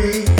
free.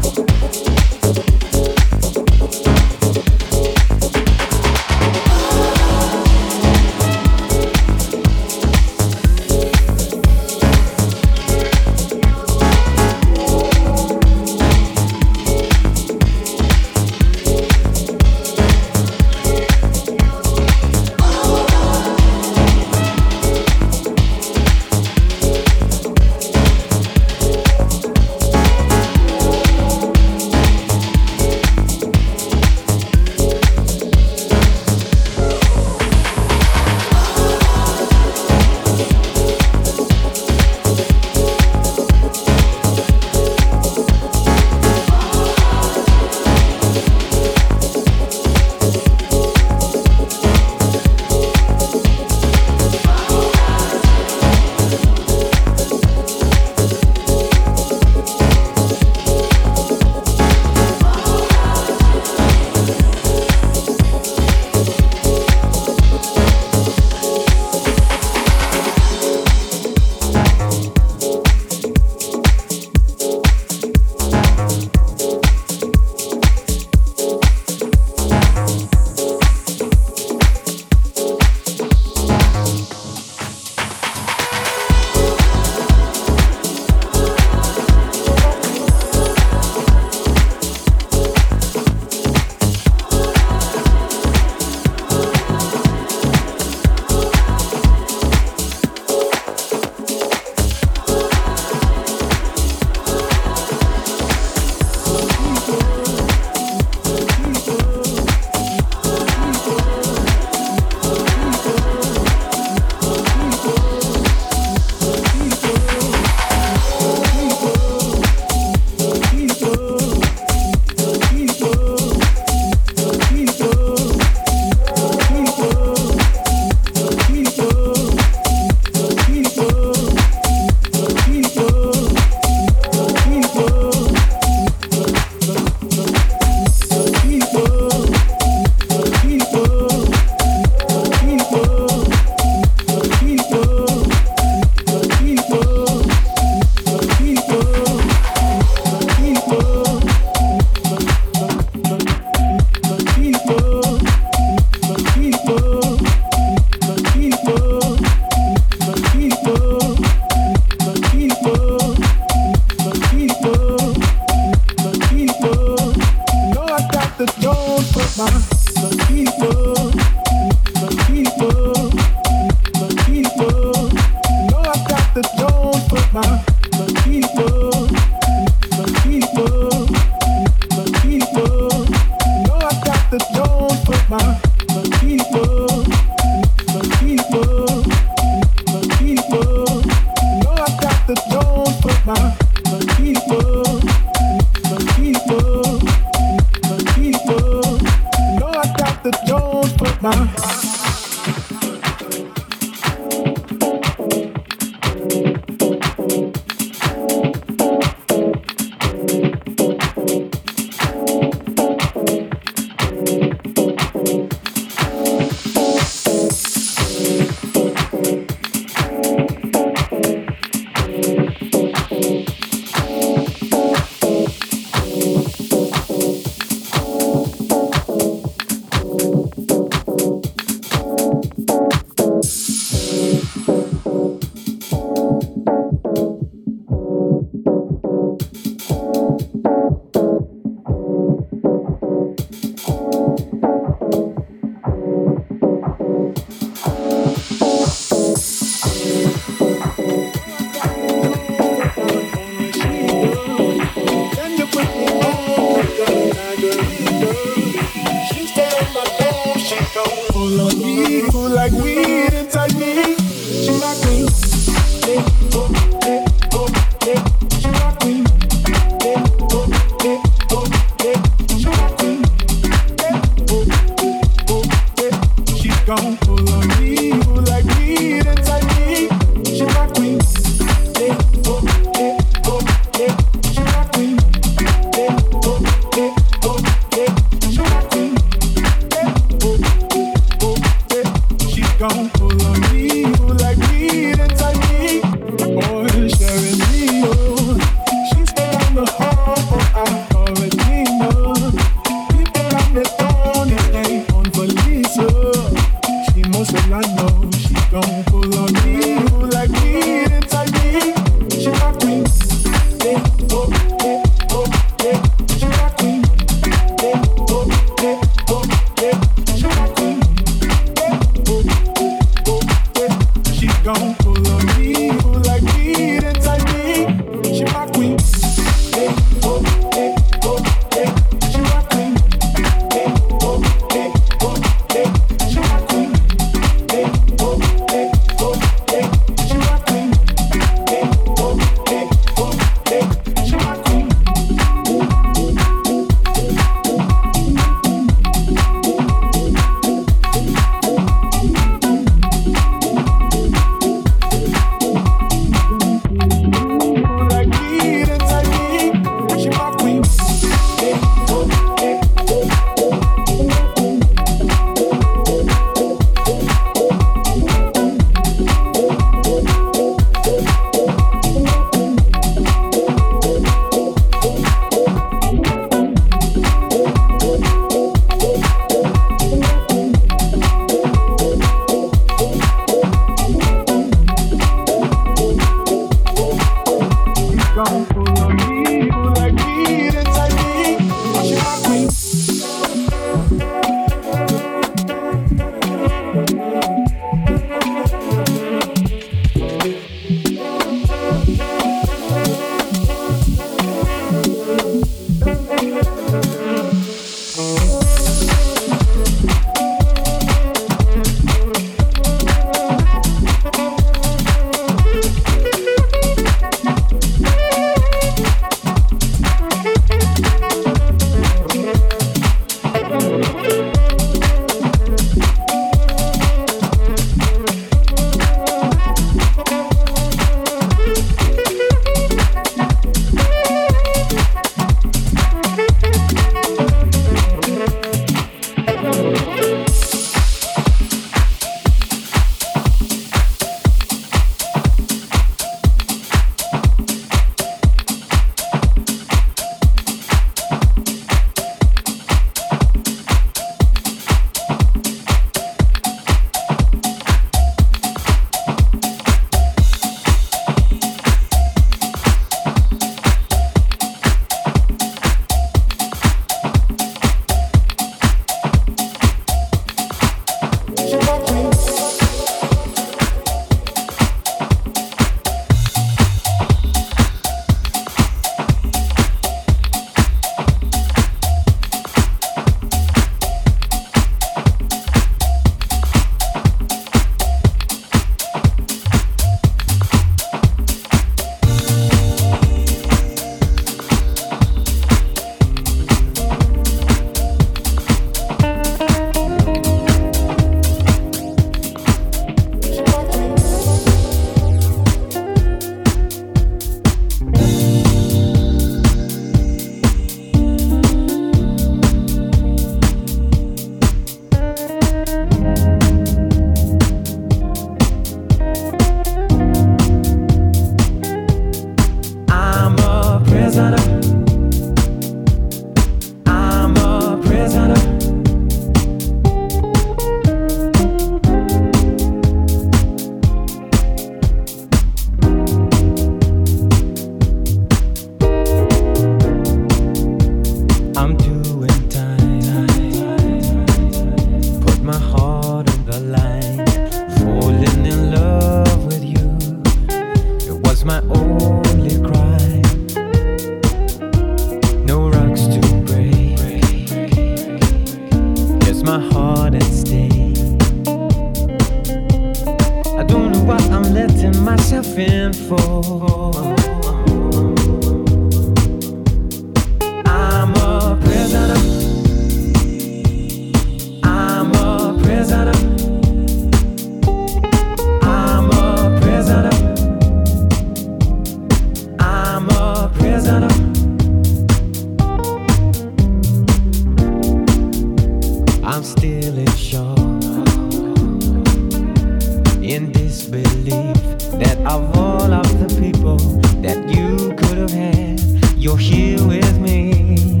You're here with me.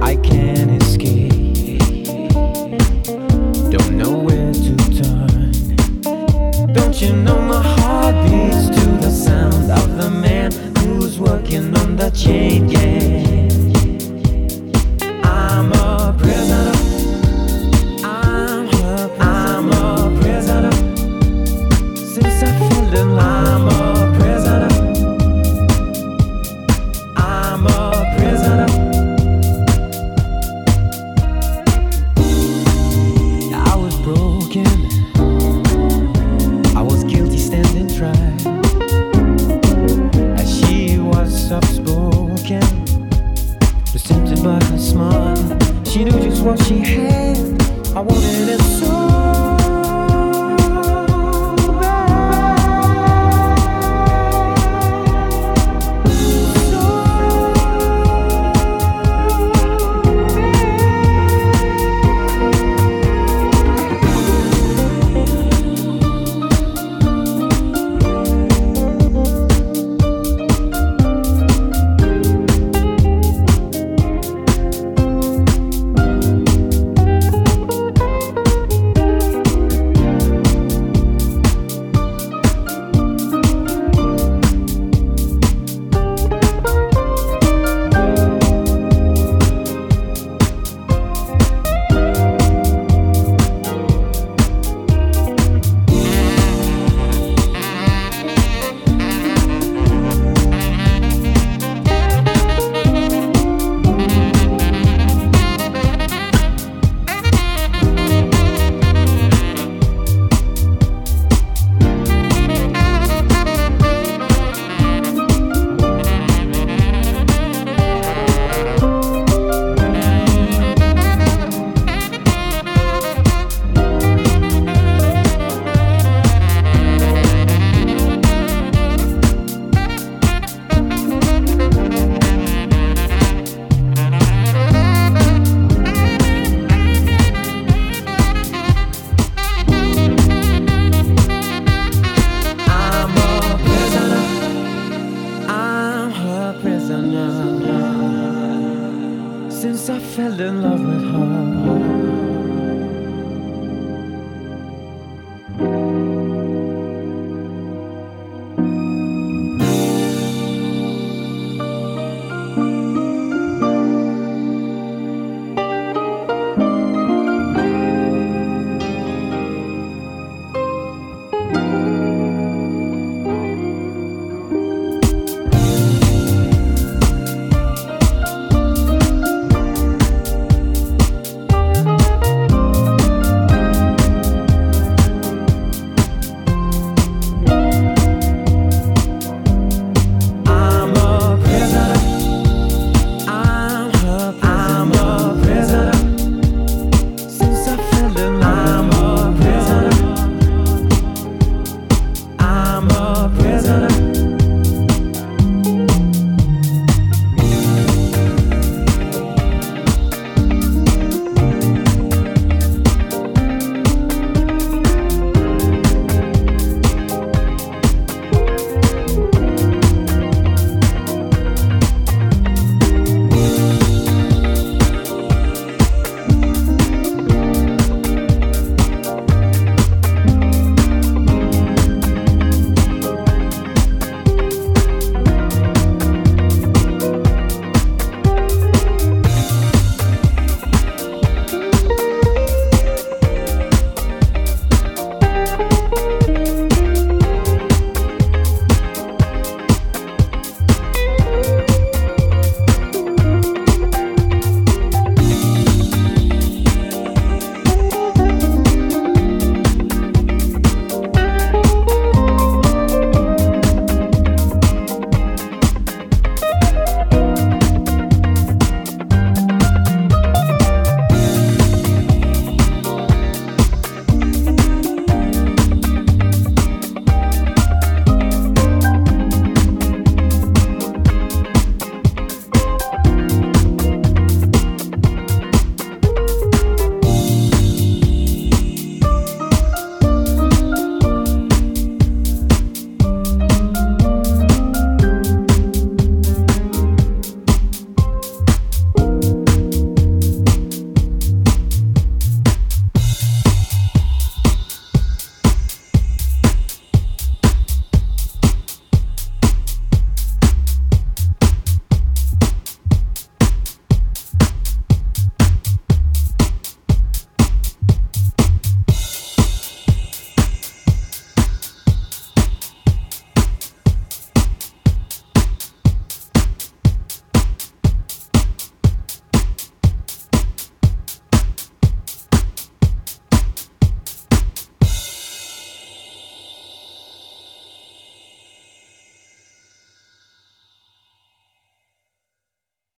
I can't escape. Don't know where to turn. Don't you know my heart beats to the sound of the man who's working on the chain?